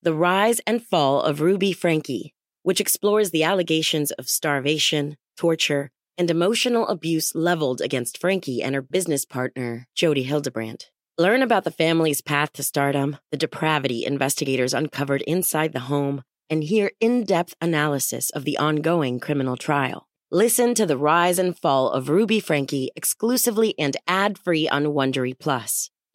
The Rise and Fall of Ruby Franke, which explores the allegations of starvation, torture, and emotional abuse leveled against Franke and her business partner, Jodi Hildebrandt. Learn about the family's path to stardom, the depravity investigators uncovered inside the home, and hear in depth analysis of the ongoing criminal trial. Listen to the rise and fall of Ruby Franke exclusively and ad free on Wondery Plus.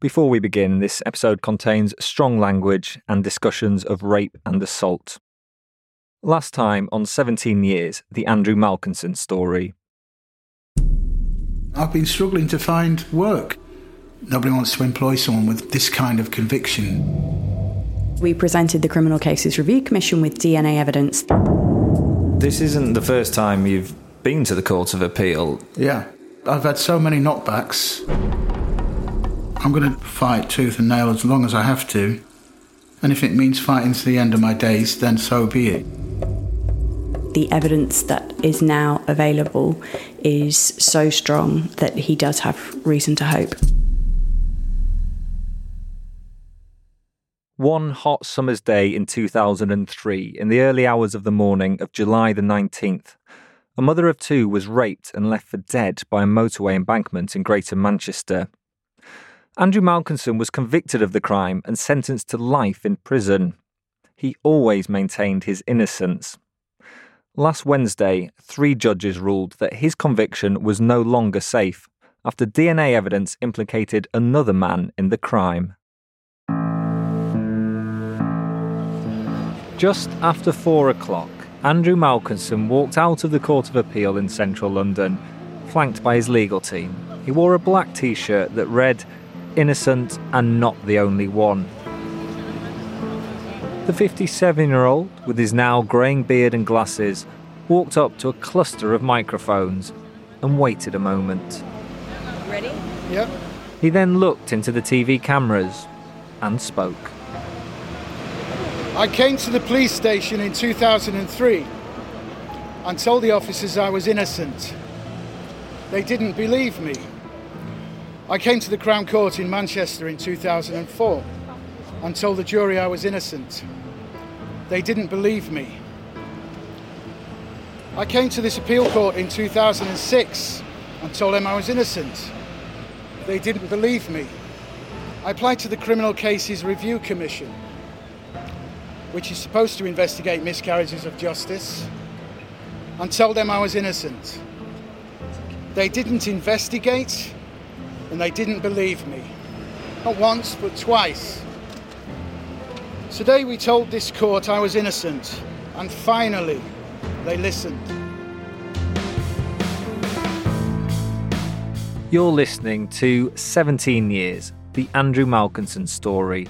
Before we begin, this episode contains strong language and discussions of rape and assault. Last time on 17 Years, the Andrew Malkinson story. I've been struggling to find work. Nobody wants to employ someone with this kind of conviction. We presented the Criminal Cases Review Commission with DNA evidence. This isn't the first time you've been to the Court of Appeal. Yeah, I've had so many knockbacks. I'm going to fight tooth and nail as long as I have to. And if it means fighting to the end of my days, then so be it. The evidence that is now available is so strong that he does have reason to hope. One hot summer's day in 2003, in the early hours of the morning of July the 19th, a mother of two was raped and left for dead by a motorway embankment in Greater Manchester. Andrew Malkinson was convicted of the crime and sentenced to life in prison. He always maintained his innocence. Last Wednesday, three judges ruled that his conviction was no longer safe after DNA evidence implicated another man in the crime. Just after four o'clock, Andrew Malkinson walked out of the Court of Appeal in central London, flanked by his legal team. He wore a black t shirt that read, innocent and not the only one. The 57 year old, with his now greying beard and glasses, walked up to a cluster of microphones and waited a moment. Ready? Yep. He then looked into the TV cameras and spoke. I came to the police station in 2003 and told the officers I was innocent. They didn't believe me. I came to the Crown Court in Manchester in 2004 and told the jury I was innocent. They didn't believe me. I came to this appeal court in 2006 and told them I was innocent. They didn't believe me. I applied to the Criminal Cases Review Commission, which is supposed to investigate miscarriages of justice, and told them I was innocent. They didn't investigate and they didn't believe me. Not once, but twice. Today we told this court I was innocent, and finally they listened. You're listening to 17 Years, the Andrew Malkinson story,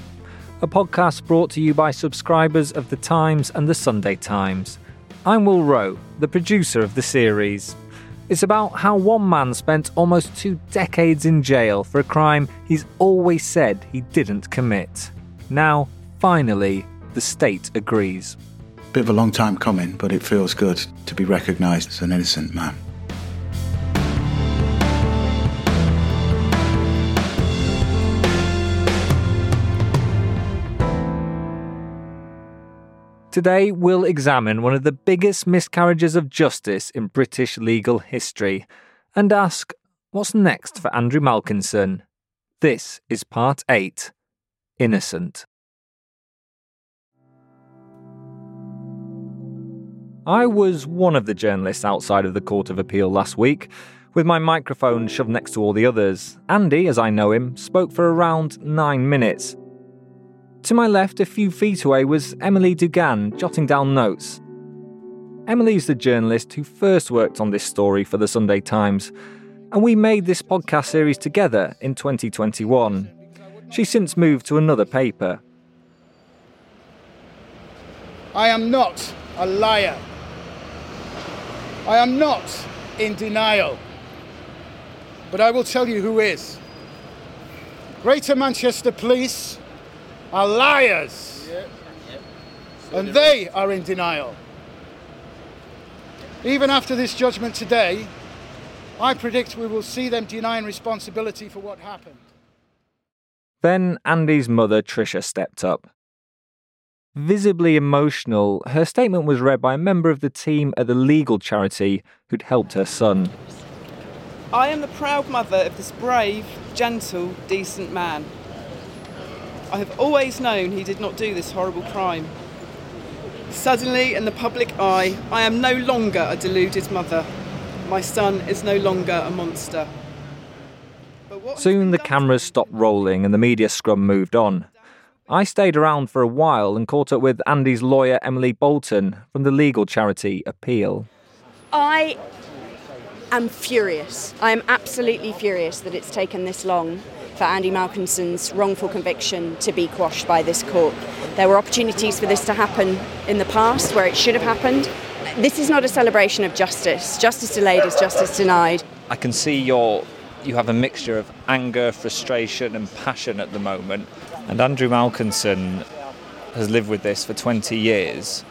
a podcast brought to you by subscribers of The Times and The Sunday Times. I'm Will Roe, the producer of the series. It's about how one man spent almost two decades in jail for a crime he's always said he didn't commit. Now, finally, the state agrees. Bit of a long time coming, but it feels good to be recognised as an innocent man. Today, we'll examine one of the biggest miscarriages of justice in British legal history and ask what's next for Andrew Malkinson? This is part 8 Innocent. I was one of the journalists outside of the Court of Appeal last week, with my microphone shoved next to all the others. Andy, as I know him, spoke for around nine minutes. To my left, a few feet away, was Emily Dugan, jotting down notes. Emily's the journalist who first worked on this story for the Sunday Times, and we made this podcast series together in 2021. She's since moved to another paper. I am not a liar. I am not in denial. But I will tell you who is. Greater Manchester Police are liars. And they are in denial. Even after this judgment today, I predict we will see them denying responsibility for what happened. Then Andy's mother, Tricia, stepped up. Visibly emotional, her statement was read by a member of the team at the legal charity who'd helped her son. I am the proud mother of this brave, gentle, decent man. I have always known he did not do this horrible crime. Suddenly, in the public eye, I am no longer a deluded mother. My son is no longer a monster. Soon the cameras stopped rolling and the media scrum moved on. I stayed around for a while and caught up with Andy's lawyer, Emily Bolton, from the legal charity Appeal. I am furious. I am absolutely furious that it's taken this long for Andy Malkinson's wrongful conviction to be quashed by this court. There were opportunities for this to happen in the past where it should have happened. This is not a celebration of justice. Justice delayed is justice denied. I can see your you have a mixture of anger, frustration, and passion at the moment. And Andrew Malkinson has lived with this for 20 years.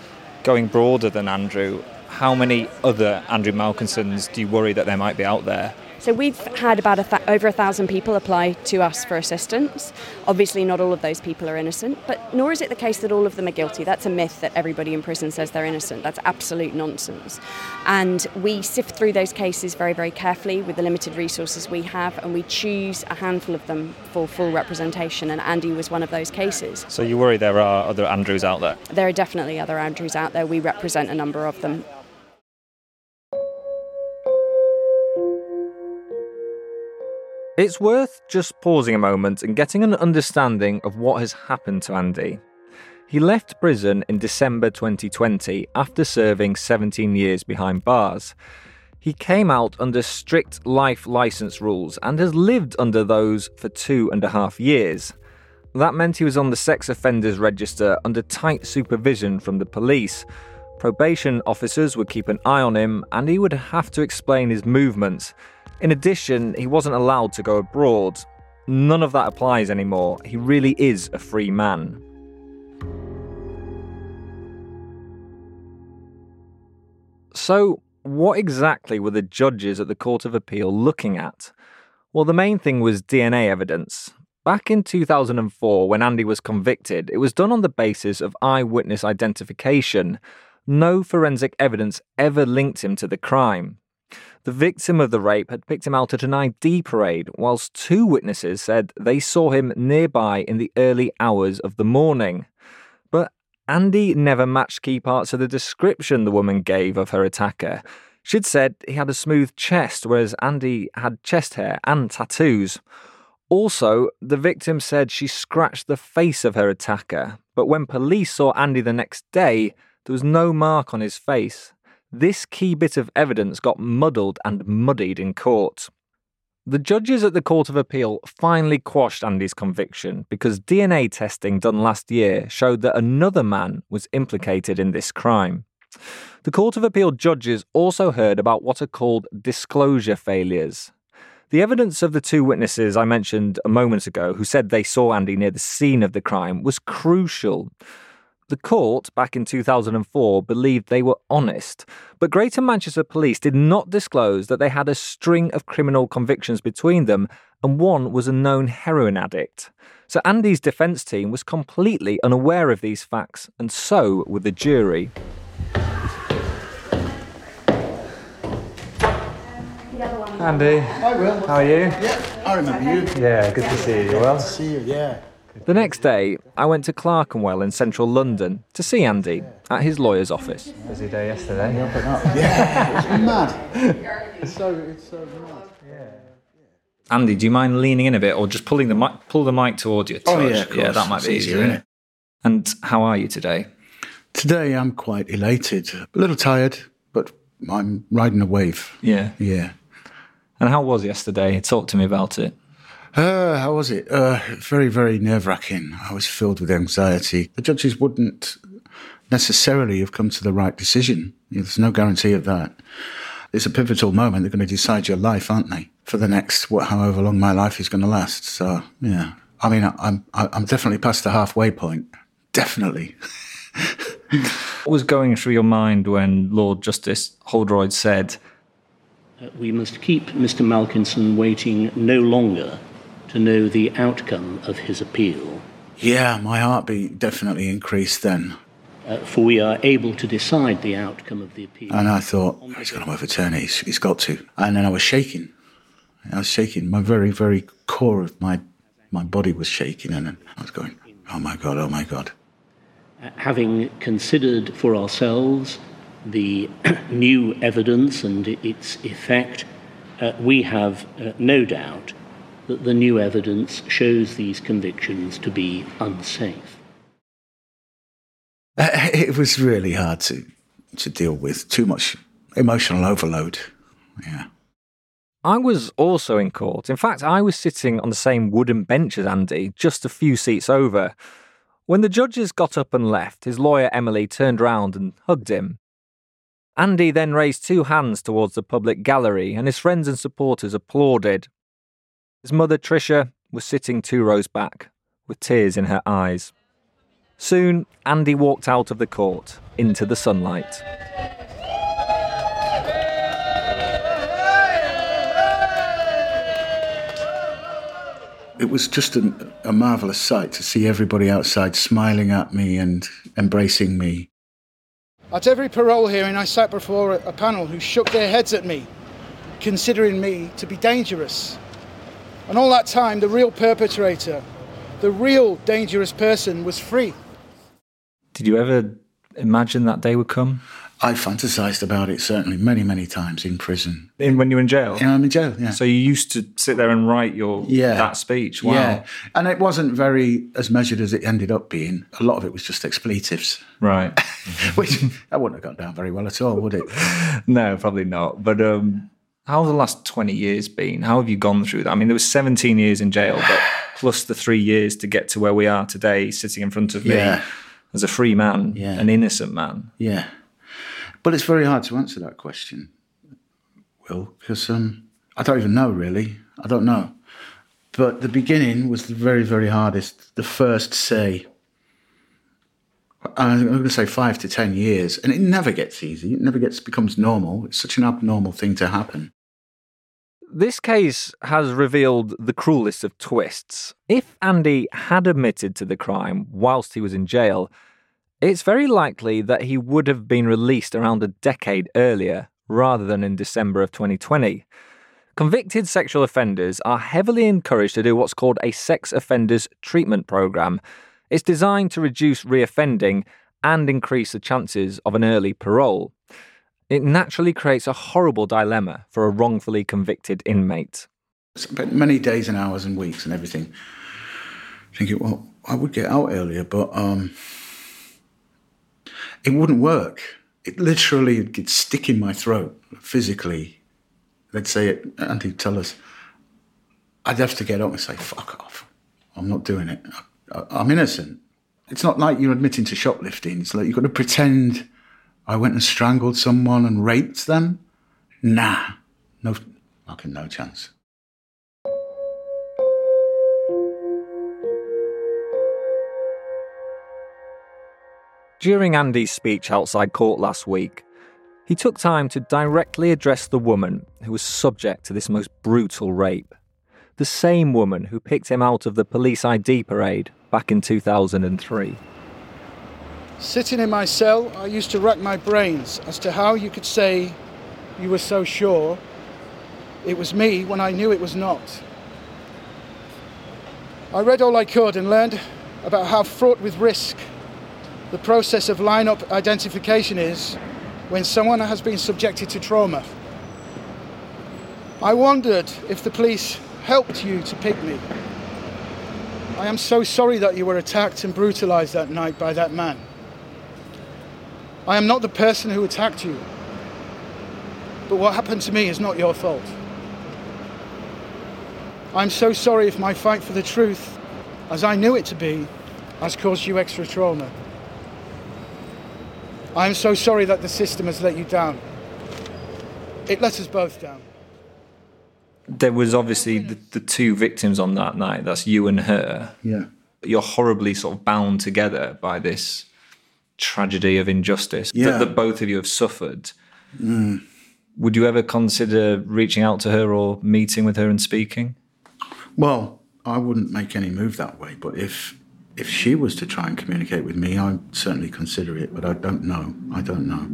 Going broader than Andrew, how many other Andrew Malkinsons do you worry that there might be out there? So we've had about a th- over a thousand people apply to us for assistance. Obviously, not all of those people are innocent, but nor is it the case that all of them are guilty. That's a myth that everybody in prison says they're innocent. That's absolute nonsense. And we sift through those cases very, very carefully with the limited resources we have, and we choose a handful of them for full representation. And Andy was one of those cases. So you worry there are other Andrews out there? There are definitely other Andrews out there. We represent a number of them. It's worth just pausing a moment and getting an understanding of what has happened to Andy. He left prison in December 2020 after serving 17 years behind bars. He came out under strict life license rules and has lived under those for two and a half years. That meant he was on the sex offenders register under tight supervision from the police. Probation officers would keep an eye on him and he would have to explain his movements. In addition, he wasn't allowed to go abroad. None of that applies anymore. He really is a free man. So, what exactly were the judges at the Court of Appeal looking at? Well, the main thing was DNA evidence. Back in 2004, when Andy was convicted, it was done on the basis of eyewitness identification. No forensic evidence ever linked him to the crime. The victim of the rape had picked him out at an ID parade, whilst two witnesses said they saw him nearby in the early hours of the morning. But Andy never matched key parts of the description the woman gave of her attacker. She'd said he had a smooth chest, whereas Andy had chest hair and tattoos. Also, the victim said she scratched the face of her attacker, but when police saw Andy the next day, there was no mark on his face. This key bit of evidence got muddled and muddied in court. The judges at the Court of Appeal finally quashed Andy's conviction because DNA testing done last year showed that another man was implicated in this crime. The Court of Appeal judges also heard about what are called disclosure failures. The evidence of the two witnesses I mentioned a moment ago who said they saw Andy near the scene of the crime was crucial. The court, back in 2004, believed they were honest, but Greater Manchester Police did not disclose that they had a string of criminal convictions between them, and one was a known heroin addict. So Andy's defence team was completely unaware of these facts, and so were the jury. Andy. I will. How are you? Yeah, I remember you. Yeah, good to see you. You well? See you, yeah. Good, The next day, I went to Clerkenwell in central London to see Andy at his lawyer's office. Busy day yesterday. Yeah, it's mad. It's so, it's so mad. Yeah. Andy, do you mind leaning in a bit or just pulling the mic, pull the mic toward you? Oh, yeah, of yeah, that might It's be easier, easier. innit? And how are you today? Today I'm quite elated. A little tired, but I'm riding a wave. Yeah. Yeah. And how was yesterday? Talk to me about it. Uh, how was it? Uh, very, very nerve wracking. I was filled with anxiety. The judges wouldn't necessarily have come to the right decision. There's no guarantee of that. It's a pivotal moment. They're going to decide your life, aren't they? For the next, what, however long my life is going to last. So, yeah. I mean, I- I'm, I- I'm definitely past the halfway point. Definitely. What was going through your mind when Lord Justice Holroyde said, We must keep Mr. Malkinson waiting no longer to know the outcome of his appeal, Yeah, my heartbeat definitely increased then. uh, for we are able to decide the outcome of the appeal. And I thought, "Oh, he's going to overturn it. He's, he's got to. And then I was shaking. I was shaking. My very, very core of my my body was shaking, and I was going, "Oh my god! Oh my god!" Uh, Having considered for ourselves the new evidence and its effect, uh, we have uh, no doubt that the new evidence shows these convictions to be unsafe. Uh, it was really hard to to deal with. Too much emotional overload. Yeah. I was also in court. In fact, I was sitting on the same wooden bench as Andy, just a few seats over. When the judges got up and left, his lawyer Emily turned round and hugged him. Andy then raised two hands towards the public gallery, and his friends and supporters applauded. His mother, Tricia, was sitting two rows back, with tears in her eyes. Soon, Andy walked out of the court into the sunlight. It was just a, a marvelous sight to see everybody outside smiling at me and embracing me. At every parole hearing, I sat before a, a panel who shook their heads at me, considering me to be dangerous. And all that time, the real perpetrator, the real dangerous person, was free. Did you ever imagine that day would come? I fantasized about it certainly many, many times in prison. In, when you were in jail? Yeah, I'm in jail, yeah. So you used to sit there and write your Yeah. that speech. Wow. Yeah, and it wasn't very as measured as it ended up being. A lot of it was just expletives, Right. which that wouldn't have gone down very well at all, would it? no, probably not. But um, how have the last twenty years been? How have you gone through that? I mean, there was seventeen years in jail, but plus the three years to get to where we are today, sitting in front of me Yeah. as a free man, Yeah. an innocent man. Yeah, but it's very hard to answer that question, Will, because um, I don't even know really. I don't know. But the beginning was the very, very hardest. The first say, I'm going to say five to ten years, and it never gets easy. It never gets becomes normal. It's such an abnormal thing to happen. This case has revealed the cruelest of twists. If Andy had admitted to the crime whilst he was in jail, it's very likely that he would have been released around a decade earlier rather than in December of 2020. Convicted sexual offenders are heavily encouraged to do what's called a sex offenders treatment program. It's designed to reduce reoffending and increase the chances of an early parole. It naturally creates a horrible dilemma for a wrongfully convicted inmate. spent many days and hours and weeks and everything thinking, well, I would get out earlier, but um, it wouldn't work. It literally would stick in my throat physically. They'd say it, Auntie, tell us. I'd have to get up and say, fuck off. I'm not doing it. I, I'm innocent. It's not like you're admitting to shoplifting. It's like you've got to pretend I went and strangled someone and raped them. Nah, no, fucking no chance. During Andy's speech outside court last week, he took time to directly address the woman who was subject to this most brutal rape. The same woman who picked him out of the police ID parade back in 2003. Sitting in my cell, I used to rack my brains as to how you could say you were so sure it was me when I knew it was not. I read all I could and learned about how fraught with risk the process of lineup identification is when someone has been subjected to trauma. I wondered if the police helped you to pick me. I am so sorry that you were attacked and brutalized that night by that man. I am not the person who attacked you. But what happened to me is not your fault. I'm so sorry if my fight for the truth, as I knew it to be, has caused you extra trauma. I'm so sorry that the system has let you down. It let us both down there was obviously the, the, two victims on that night. That's you and her. Yeah. You're horribly sort of bound together by this tragedy of injustice yeah. that, that, both of you have suffered. Mm. Would you ever consider reaching out to her or meeting with her and speaking? Well, I wouldn't make any move that way, but if if she was to try and communicate with me, I'd certainly consider it, but I don't know. I don't know.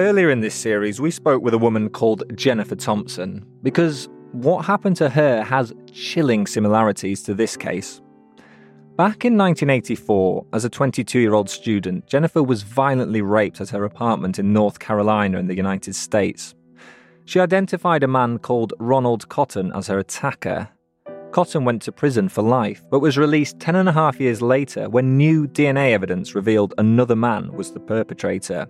Earlier in this series, we spoke with a woman called Jennifer Thompson because what happened to her has chilling similarities to this case. Back in 1984, as a 22 year old student, Jennifer was violently raped at her apartment in North Carolina in the United States. She identified a man called Ronald Cotton as her attacker. Cotton went to prison for life, but was released 10 and a half years later when new DNA evidence revealed another man was the perpetrator.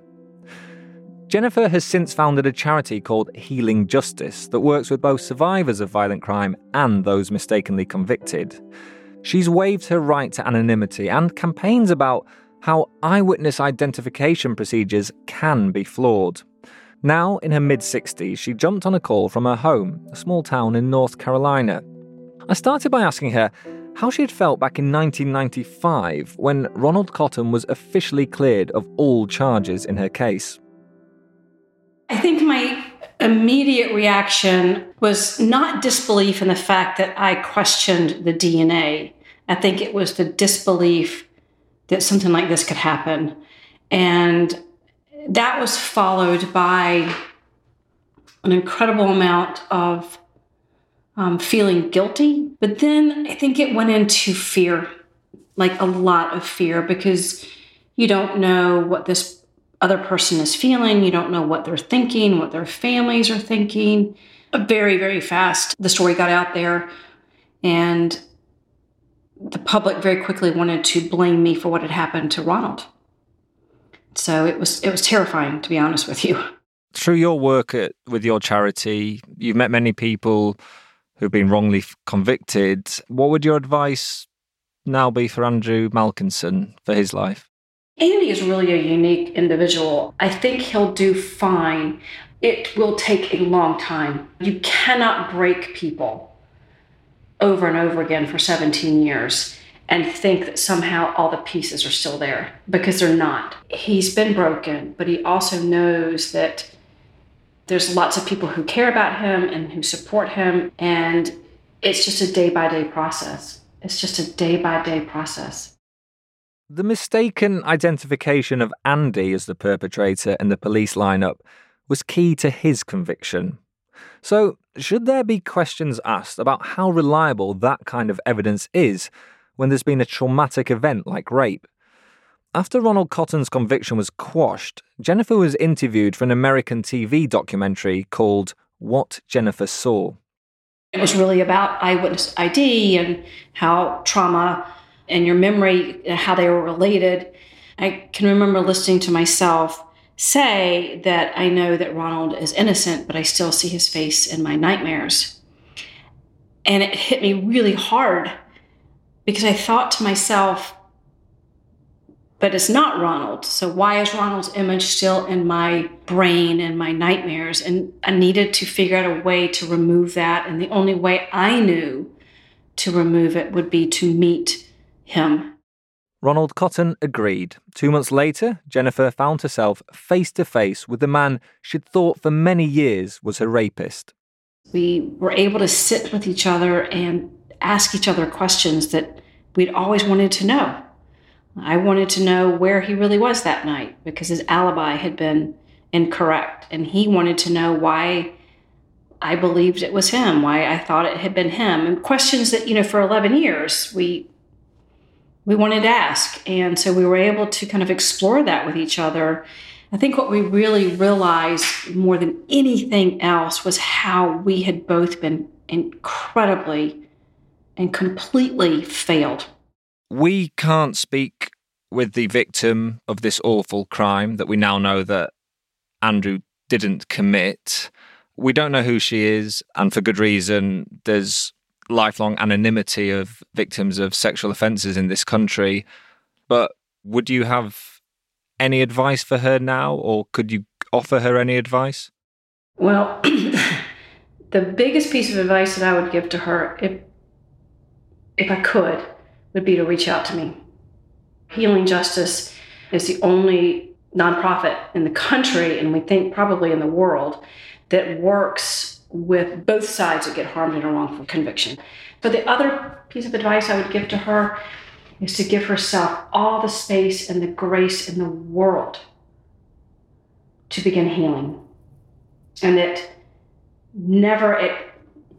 Jennifer has since founded a charity called Healing Justice that works with both survivors of violent crime and those mistakenly convicted. She's waived her right to anonymity and campaigns about how eyewitness identification procedures can be flawed. Now, in her mid 60s, she jumped on a call from her home, a small town in North Carolina. I started by asking her how she had felt back in 1995 when Ronald Cotton was officially cleared of all charges in her case. I think my immediate reaction was not disbelief in the fact that I questioned the DNA. I think it was the disbelief that something like this could happen. And that was followed by an incredible amount of um, feeling guilty. But then I think it went into fear, like a lot of fear, because you don't know what this other person is feeling. You don't know what they're thinking, what their families are thinking. Very, very fast, the story got out there, and the public very quickly wanted to blame me for what had happened to Ronald. So it was it was terrifying, to be honest with you. Through your work at, with your charity, you've met many people who've been wrongly convicted. What would your advice now be for Andrew Malkinson for his life? Andy is really a unique individual. I think he'll do fine. It will take a long time. You cannot break people over and over again for 17 years and think that somehow all the pieces are still there because they're not. He's been broken, but he also knows that there's lots of people who care about him and who support him. And it's just a day by day process. It's just a day by day process. The mistaken identification of Andy as the perpetrator in the police lineup was key to his conviction. So, should there be questions asked about how reliable that kind of evidence is when there's been a traumatic event like rape? After Ronald Cotton's conviction was quashed, Jennifer was interviewed for an American TV documentary called What Jennifer Saw. It was really about eyewitness ID and how trauma and your memory, how they were related. I can remember listening to myself say that I know that Ronald is innocent, but I still see his face in my nightmares. And it hit me really hard because I thought to myself, but it's not Ronald. So why is Ronald's image still in my brain and my nightmares? And I needed to figure out a way to remove that. And the only way I knew to remove it would be to meet him. Ronald Cotton agreed. Two months later, Jennifer found herself face to face with the man she'd thought for many years was her rapist. We were able to sit with each other and ask each other questions that we'd always wanted to know. I wanted to know where he really was that night because his alibi had been incorrect, and he wanted to know why I believed it was him, why I thought it had been him, and questions that, you know, for 11 years we we wanted to ask. And so we were able to kind of explore that with each other. I think what we really realized more than anything else was how we had both been incredibly and completely failed. We can't speak with the victim of this awful crime that we now know that Andrew didn't commit. We don't know who she is, and for good reason. There's lifelong anonymity of victims of sexual offences in this country. But would you have any advice for her now, or could you offer her any advice? Well, the biggest piece of advice that I would give to her, if if I could, would be to reach out to me. Healing Justice is the only nonprofit in the country, and we think probably in the world, that works with both sides that get harmed in a wrongful conviction. But the other piece of advice I would give to her is to give herself all the space and the grace in the world to begin healing. And that never at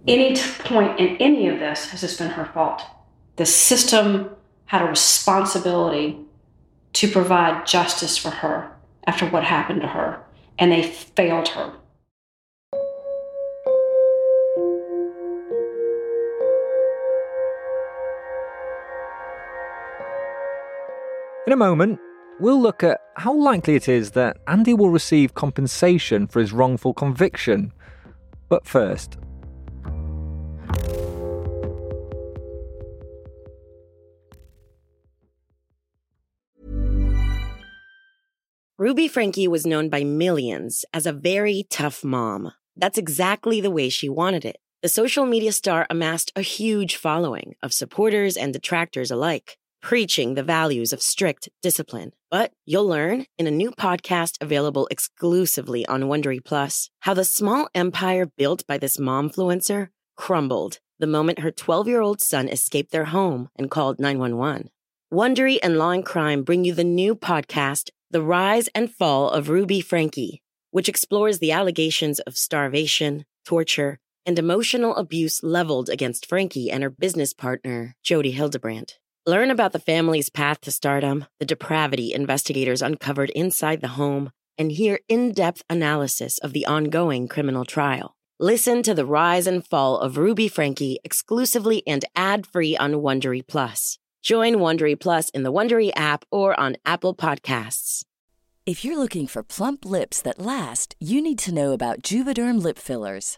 any point in any of this has this been her fault. The system had a responsibility to provide justice for her after what happened to her, and they failed her. In a moment, we'll look at how likely it is that Andy will receive compensation for his wrongful conviction. But first, Ruby Franke was known by millions as a very tough mom. That's exactly the way she wanted it. The social media star amassed a huge following of supporters and detractors alike, preaching the values of strict discipline. But you'll learn in a new podcast available exclusively on Wondery Plus how the small empire built by this momfluencer crumbled the moment her 12 year old son escaped their home and called 911. Wondery and Law and Crime bring you the new podcast the Rise and Fall of Ruby Franke, which explores the allegations of starvation, torture, and emotional abuse leveled against Franke and her business partner, Jodi Hildebrandt. Learn about the family's path to stardom, the depravity investigators uncovered inside the home, and hear in depth analysis of the ongoing criminal trial. Listen to the rise and fall of Ruby Franke exclusively and ad free on Wondery Plus. Join Wondery Plus in the Wondery app or on Apple Podcasts. If you're looking for plump lips that last, you need to know about Juvederm lip fillers.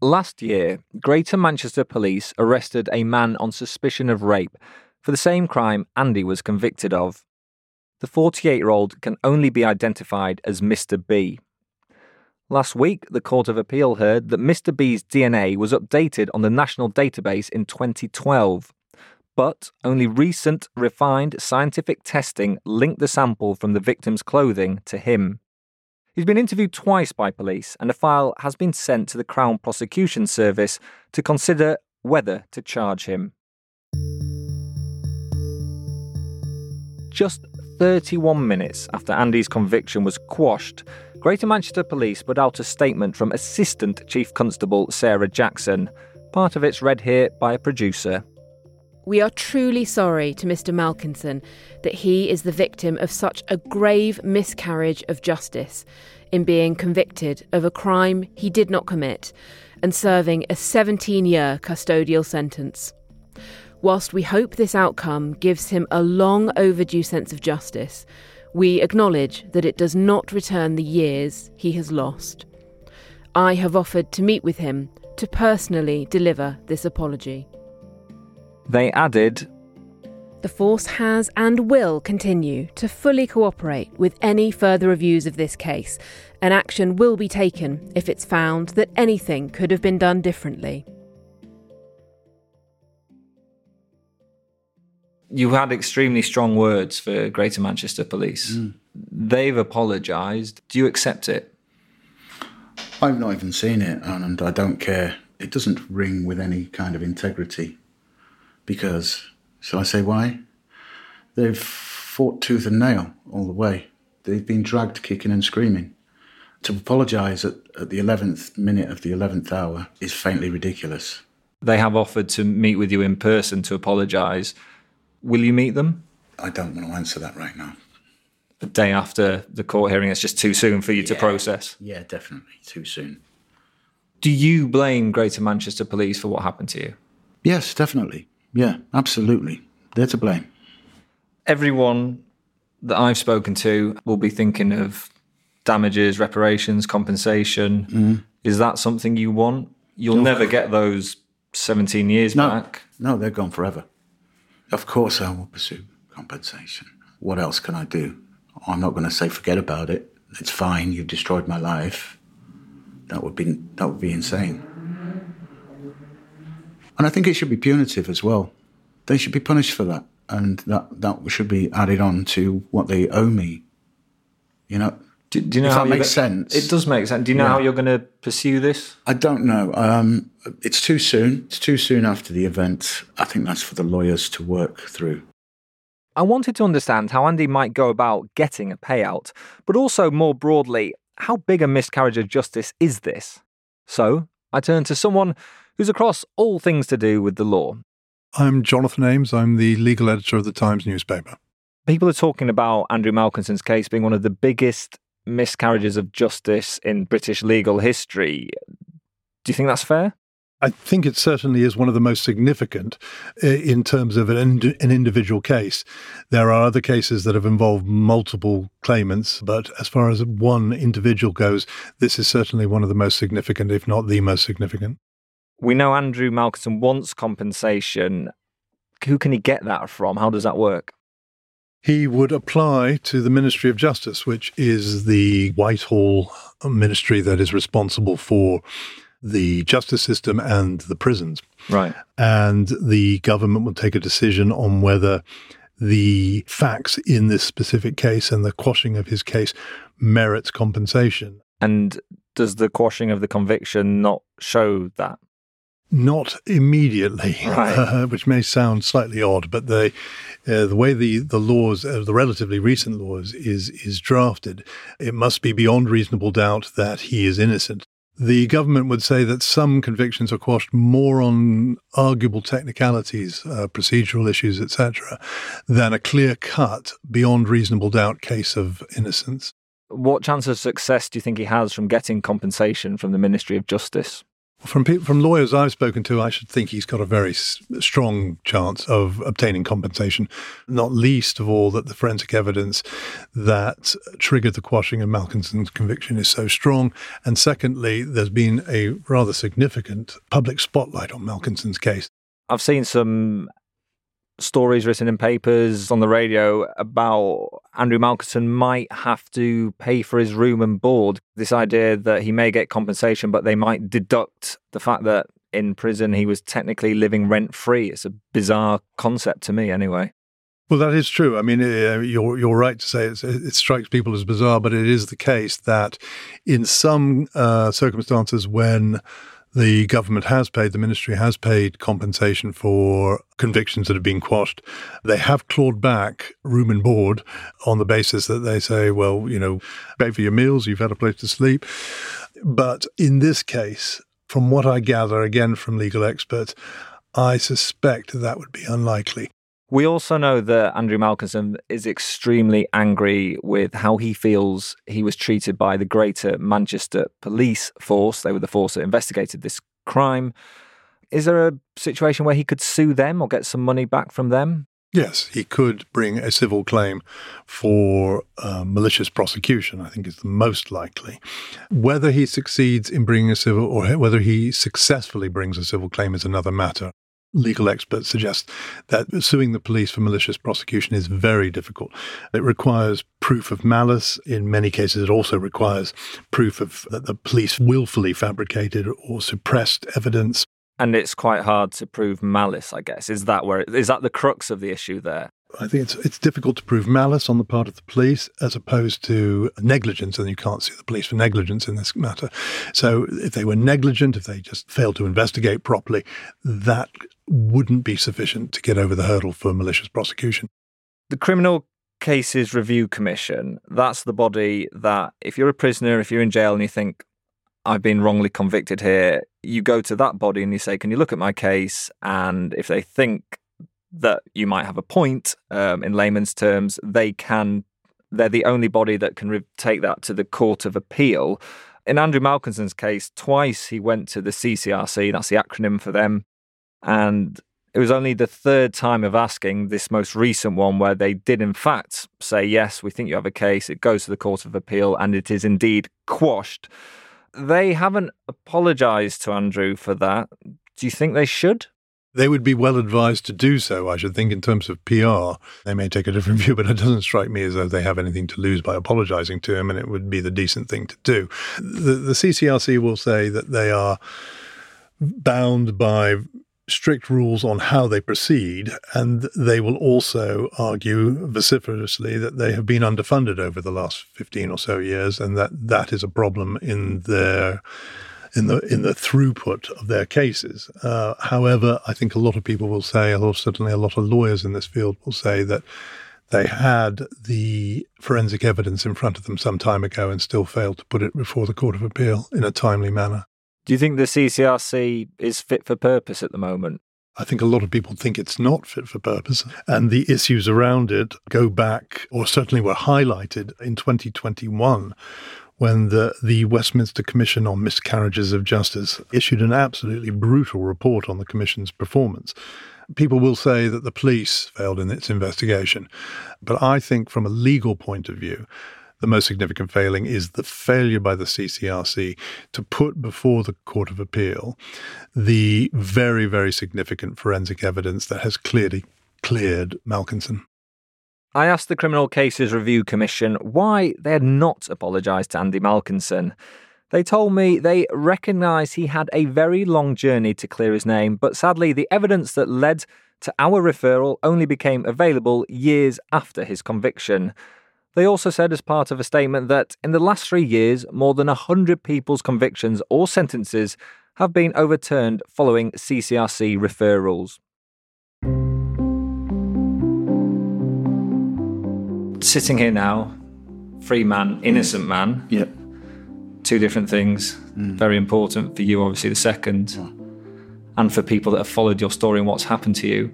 Last year, Greater Manchester Police arrested a man on suspicion of rape for the same crime Andy was convicted of. The 48 year old can only be identified as Mr. B. Last week, the Court of Appeal heard that Mr. B's DNA was updated on the national database in 2012, but only recent, refined scientific testing linked the sample from the victim's clothing to him. He's been interviewed twice by police, and a file has been sent to the Crown Prosecution Service to consider whether to charge him. Just 31 minutes after Andy's conviction was quashed, Greater Manchester Police put out a statement from Assistant Chief Constable Sarah Jackson. Part of it's read here by a producer. We are truly sorry to Mr. Malkinson that he is the victim of such a grave miscarriage of justice in being convicted of a crime he did not commit and serving a 17 year custodial sentence. Whilst we hope this outcome gives him a long overdue sense of justice, we acknowledge that it does not return the years he has lost. I have offered to meet with him to personally deliver this apology. They added The Force has and will continue to fully cooperate with any further reviews of this case, and action will be taken if it's found that anything could have been done differently. You had extremely strong words for Greater Manchester Police. Mm. They've apologised. Do you accept it? I've not even seen it, and I don't care. It doesn't ring with any kind of integrity. Because, shall I say why? They've fought tooth and nail all the way. They've been dragged kicking and screaming. To apologise at, at the 11th minute of the 11th hour is faintly ridiculous. They have offered to meet with you in person to apologise. Will you meet them? I don't want to answer that right now. The day after the court hearing, it's just too soon for you yeah. to process. Yeah, definitely too soon. Do you blame Greater Manchester Police for what happened to you? Yes, definitely. Yeah, absolutely. They're to blame. Everyone that I've spoken to will be thinking of damages, reparations, compensation. Mm. Is that something you want? You'll no. never get those 17 years no. back. No, they're gone forever. Of course, I will pursue compensation. What else can I do? I'm not going to say forget about it. It's fine. You've destroyed my life. That would be that would be insane. And I think it should be punitive as well. They should be punished for that, and that that should be added on to what they owe me. You know, do, do you know if how that makes sense? It does make sense. Do you know Yeah. how you're going to pursue this? I don't know. Um, it's too soon. It's too soon after the event. I think that's for the lawyers to work through. I wanted to understand how Andy might go about getting a payout, but also more broadly, how big a miscarriage of justice is this? So I turned to someone who's across all things to do with the law. I'm Jonathan Ames. I'm the legal editor of the Times newspaper. People are talking about Andrew Malkinson's case being one of the biggest miscarriages of justice in British legal history. Do you think that's fair? I think it certainly is one of the most significant uh, in terms of an, ind- an individual case. There are other cases that have involved multiple claimants, but as far as one individual goes, this is certainly one of the most significant, if not the most significant. We know Andrew Malkinson wants compensation. Who can he get that from? How does that work? He would apply to the Ministry of Justice, which is the Whitehall ministry that is responsible for the justice system and the prisons. Right. And the government will take a decision on whether the facts in this specific case and the quashing of his case merits compensation. And does the quashing of the conviction not show that? Not immediately, Right. uh, which may sound slightly odd, but the uh, the way the the laws, uh, the relatively recent laws, is is drafted, it must be beyond reasonable doubt that he is innocent. The government would say that some convictions are quashed more on arguable technicalities, uh, procedural issues, etc., than a clear cut, beyond reasonable doubt case of innocence. What chance of success do you think he has from getting compensation from the Ministry of Justice? From from lawyers I've spoken to, I should think he's got a very s- strong chance of obtaining compensation. Not least of all that the forensic evidence that triggered the quashing of Malkinson's conviction is so strong, and secondly, there's been a rather significant public spotlight on Malkinson's case. I've seen some stories written in papers on the radio about Andrew Malkinson might have to pay for his room and board. This idea that he may get compensation, but they might deduct the fact that in prison he was technically living rent free. It's a bizarre concept to me, anyway. Well, that is true. I mean, uh, you're you're right to say it strikes people as bizarre, but it is the case that in some uh, circumstances, when the government has paid, the ministry has paid compensation for convictions that have been quashed. They have clawed back room and board on the basis that they say, well, you know, pay for your meals, you've had a place to sleep. But in this case, from what I gather, again from legal experts, I suspect that would be unlikely. We also know that Andrew Malkinson is extremely angry with how he feels he was treated by the Greater Manchester Police Force. They were the force that investigated this crime. Is there a situation where he could sue them or get some money back from them? Yes, he could bring a civil claim for uh, malicious prosecution, I think is the most likely. Whether he succeeds in bringing a civil or whether he successfully brings a civil claim is another matter legal experts suggest that suing the police for malicious prosecution is very difficult. It requires proof of malice. In many cases, it also requires proof of that the police willfully fabricated or suppressed evidence. And it's quite hard to prove malice, I guess. Is that where is that the crux of the issue there? I think it's it's difficult to prove malice on the part of the police as opposed to negligence, and you can't sue the police for negligence in this matter. So if they were negligent, if they just failed to investigate properly, that wouldn't be sufficient to get over the hurdle for malicious prosecution. The Criminal Cases Review Commission, that's the body that, if you're a prisoner, if you're in jail and you think, I've been wrongly convicted here, you go to that body and you say, Can you look at my case? And if they think that you might have a point, um, in layman's terms, they can, they're the only body that can re- take that to the Court of Appeal. In Andrew Malkinson's case, twice he went to the CCRC, that's the acronym for them, and it was only the third time of asking this most recent one where they did, in fact, say, yes, we think you have a case. It goes to the Court of Appeal and it is indeed quashed. They haven't apologised to Andrew for that. Do you think they should? They would be well advised to do so, I should think, in terms of PR. They may take a different view, but it doesn't strike me as though they have anything to lose by apologising to him, and it would be the decent thing to do. The, the CCRC will say that they are bound by strict rules on how they proceed, and they will also argue vociferously that they have been underfunded over the last 15 or so years, and that that is a problem in their in the in the throughput of their cases. Uh, however, I think a lot of people will say, or certainly a lot of lawyers in this field will say that they had the forensic evidence in front of them some time ago and still failed to put it before the Court of Appeal in a timely manner. Do you think the CCRC is fit for purpose at the moment? I think a lot of people think it's not fit for purpose. And the issues around it go back, or certainly were highlighted in 2021 when the, the Westminster Commission on Miscarriages of Justice issued an absolutely brutal report on the Commission's performance. People will say that the police failed in its investigation. But I think, from a legal point of view, the most significant failing is the failure by the CCRC to put before the Court of Appeal the very, very significant forensic evidence that has clearly cleared Malkinson. I asked the Criminal Cases Review Commission why they had not apologised to Andy Malkinson. They told me they recognised he had a very long journey to clear his name, but sadly, the evidence that led to our referral only became available years after his conviction. They also said, as part of a statement, that in the last three years, more than 100 people's convictions or sentences have been overturned following CCRC referrals. Sitting here now, free man, innocent man. Yep. Two different things. Mm. Very important for you, obviously, the second, and for people that have followed your story and what's happened to you.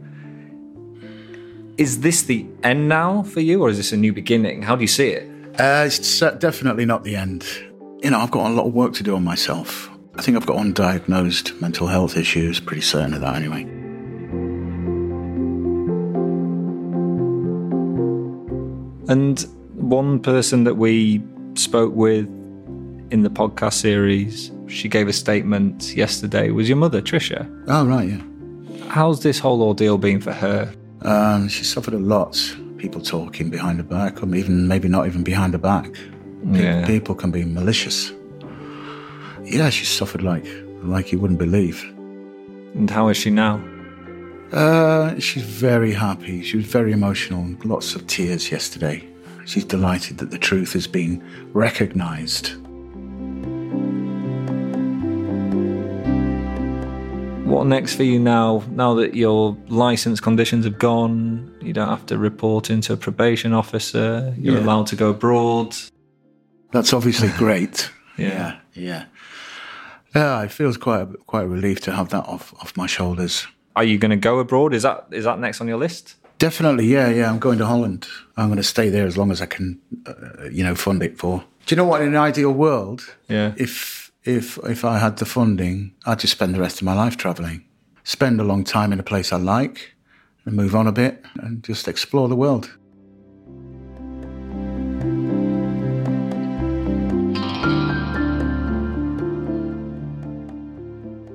Is this the end now for you, or is this a new beginning? How do you see it? Uh, it's definitely not the end. You know, I've got a lot of work to do on myself. I think I've got undiagnosed mental health issues, pretty certain of that anyway. And one person that we spoke with in the podcast series, she gave a statement yesterday, was your mother, Tricia. Oh, right, yeah. How's this whole ordeal been for her? Um, she suffered a lot. People talking behind her back, or even maybe not even behind her back. Yeah. People can be malicious. Yeah, she suffered like like you wouldn't believe. And how is she now? Uh, she's very happy. She was very emotional. Lots of tears yesterday. She's delighted that the truth has been recognised. What next for you now? Now that your license conditions have gone, you don't have to report into a probation officer. You're Yeah. allowed to go abroad. That's obviously great. Yeah. yeah, yeah. It feels quite a, quite a relief to have that off off my shoulders. Are you going to go abroad? Is that is that next on your list? Definitely, yeah, yeah. I'm going to Holland. I'm going to stay there as long as I can, uh, you know, fund it for. Do you know what? In an ideal world, Yeah. if if if I had the funding, I'd just spend the rest of my life traveling, spend a long time in a place I like, and move on a bit and just explore the world.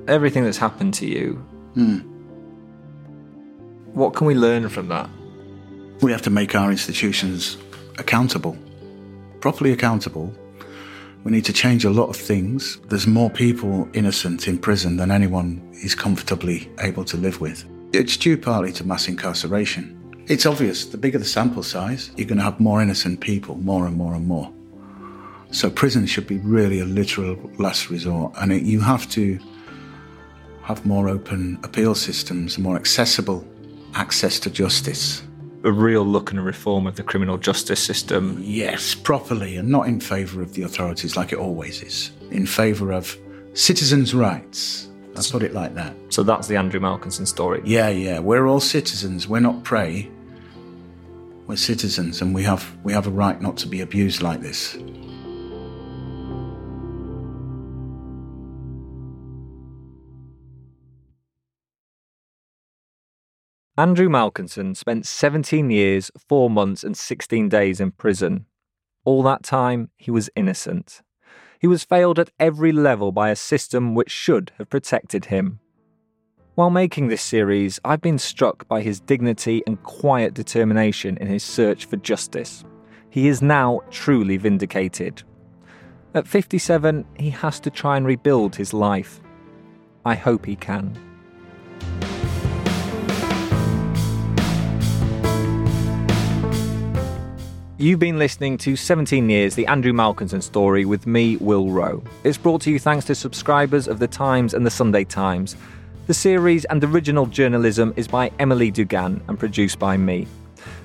Everything that's happened to you. Hmm. What can we learn from that? We have to make our institutions accountable, properly accountable. We need to change a lot of things. There's more people innocent in prison than anyone is comfortably able to live with. It's due partly to mass incarceration. It's obvious the bigger the sample size, you're going to have more innocent people, more and more and more. So prison should be really a literal last resort, and it, you have to have more open appeal systems, more accessible access to justice. A real look and a reform of the criminal justice system. Yes, properly, and not in favour of the authorities like it always is. In favour of citizens' rights. I'll put it like that. So that's the Andrew Malkinson story. Yeah, yeah. We're all citizens. We're not prey. We're citizens, and we have we have a right not to be abused like this. Andrew Malkinson spent 17 years, 4 months, and 16 days in prison. All that time, he was innocent. He was failed at every level by a system which should have protected him. While making this series, I've been struck by his dignity and quiet determination in his search for justice. He is now truly vindicated. At 57, he has to try and rebuild his life. I hope he can. You've been listening to 17 Years, the Andrew Malkinson story with me, Will Roe. It's brought to you thanks to subscribers of The Times and The Sunday Times. The series and original journalism is by Emily Dugan and produced by me.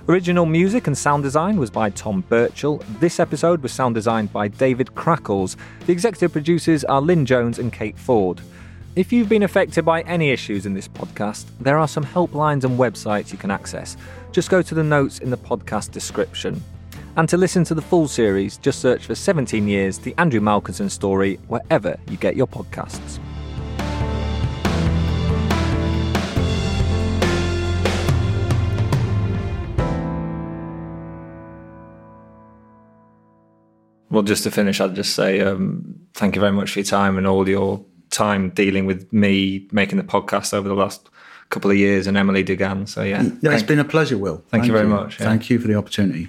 Original music and sound design was by Tom Birchall. This episode was sound designed by David Crackles. The executive producers are Lynn Jones and Kate Ford. If you've been affected by any issues in this podcast, there are some helplines and websites you can access. Just go to the notes in the podcast description. And to listen to the full series, just search for 17 Years, the Andrew Malkinson story, wherever you get your podcasts. Well, just to finish, I'd just say um, thank you very much for your time and all your time dealing with me making the podcast over the last couple of years and Emily Dugan. So, yeah. Yeah, it's thank- been a pleasure, Will. Thank you very much, yeah. Thank you for the opportunity.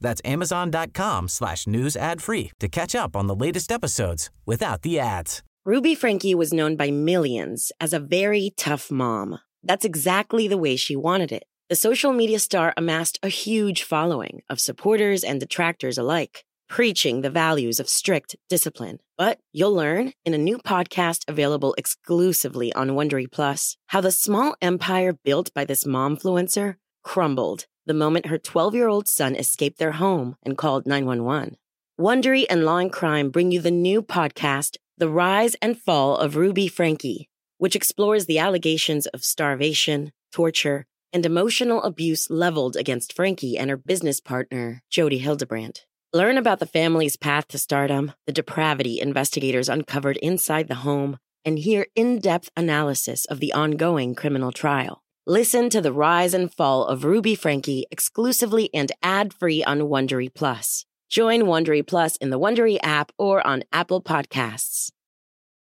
That's amazon.com slash news ad free to catch up on the latest episodes without the ads. Ruby Franke was known by millions as a very tough mom. That's exactly the way she wanted it. The social media star amassed a huge following of supporters and detractors alike, preaching the values of strict discipline. But you'll learn in a new podcast available exclusively on Wondery Plus how the small empire built by this momfluencer crumbled the moment her 12 year old son escaped their home and called 911. Wondery and Law and Crime bring you the new podcast, The Rise and Fall of Ruby Franke, which explores the allegations of starvation, torture, and emotional abuse leveled against Franke and her business partner, Jodi Hildebrandt. Learn about the family's path to stardom, the depravity investigators uncovered inside the home, and hear in depth analysis of the ongoing criminal trial. Listen to the rise and fall of Ruby Franke exclusively and ad free on Wondery Plus. Join Wondery Plus in the Wondery app or on Apple Podcasts.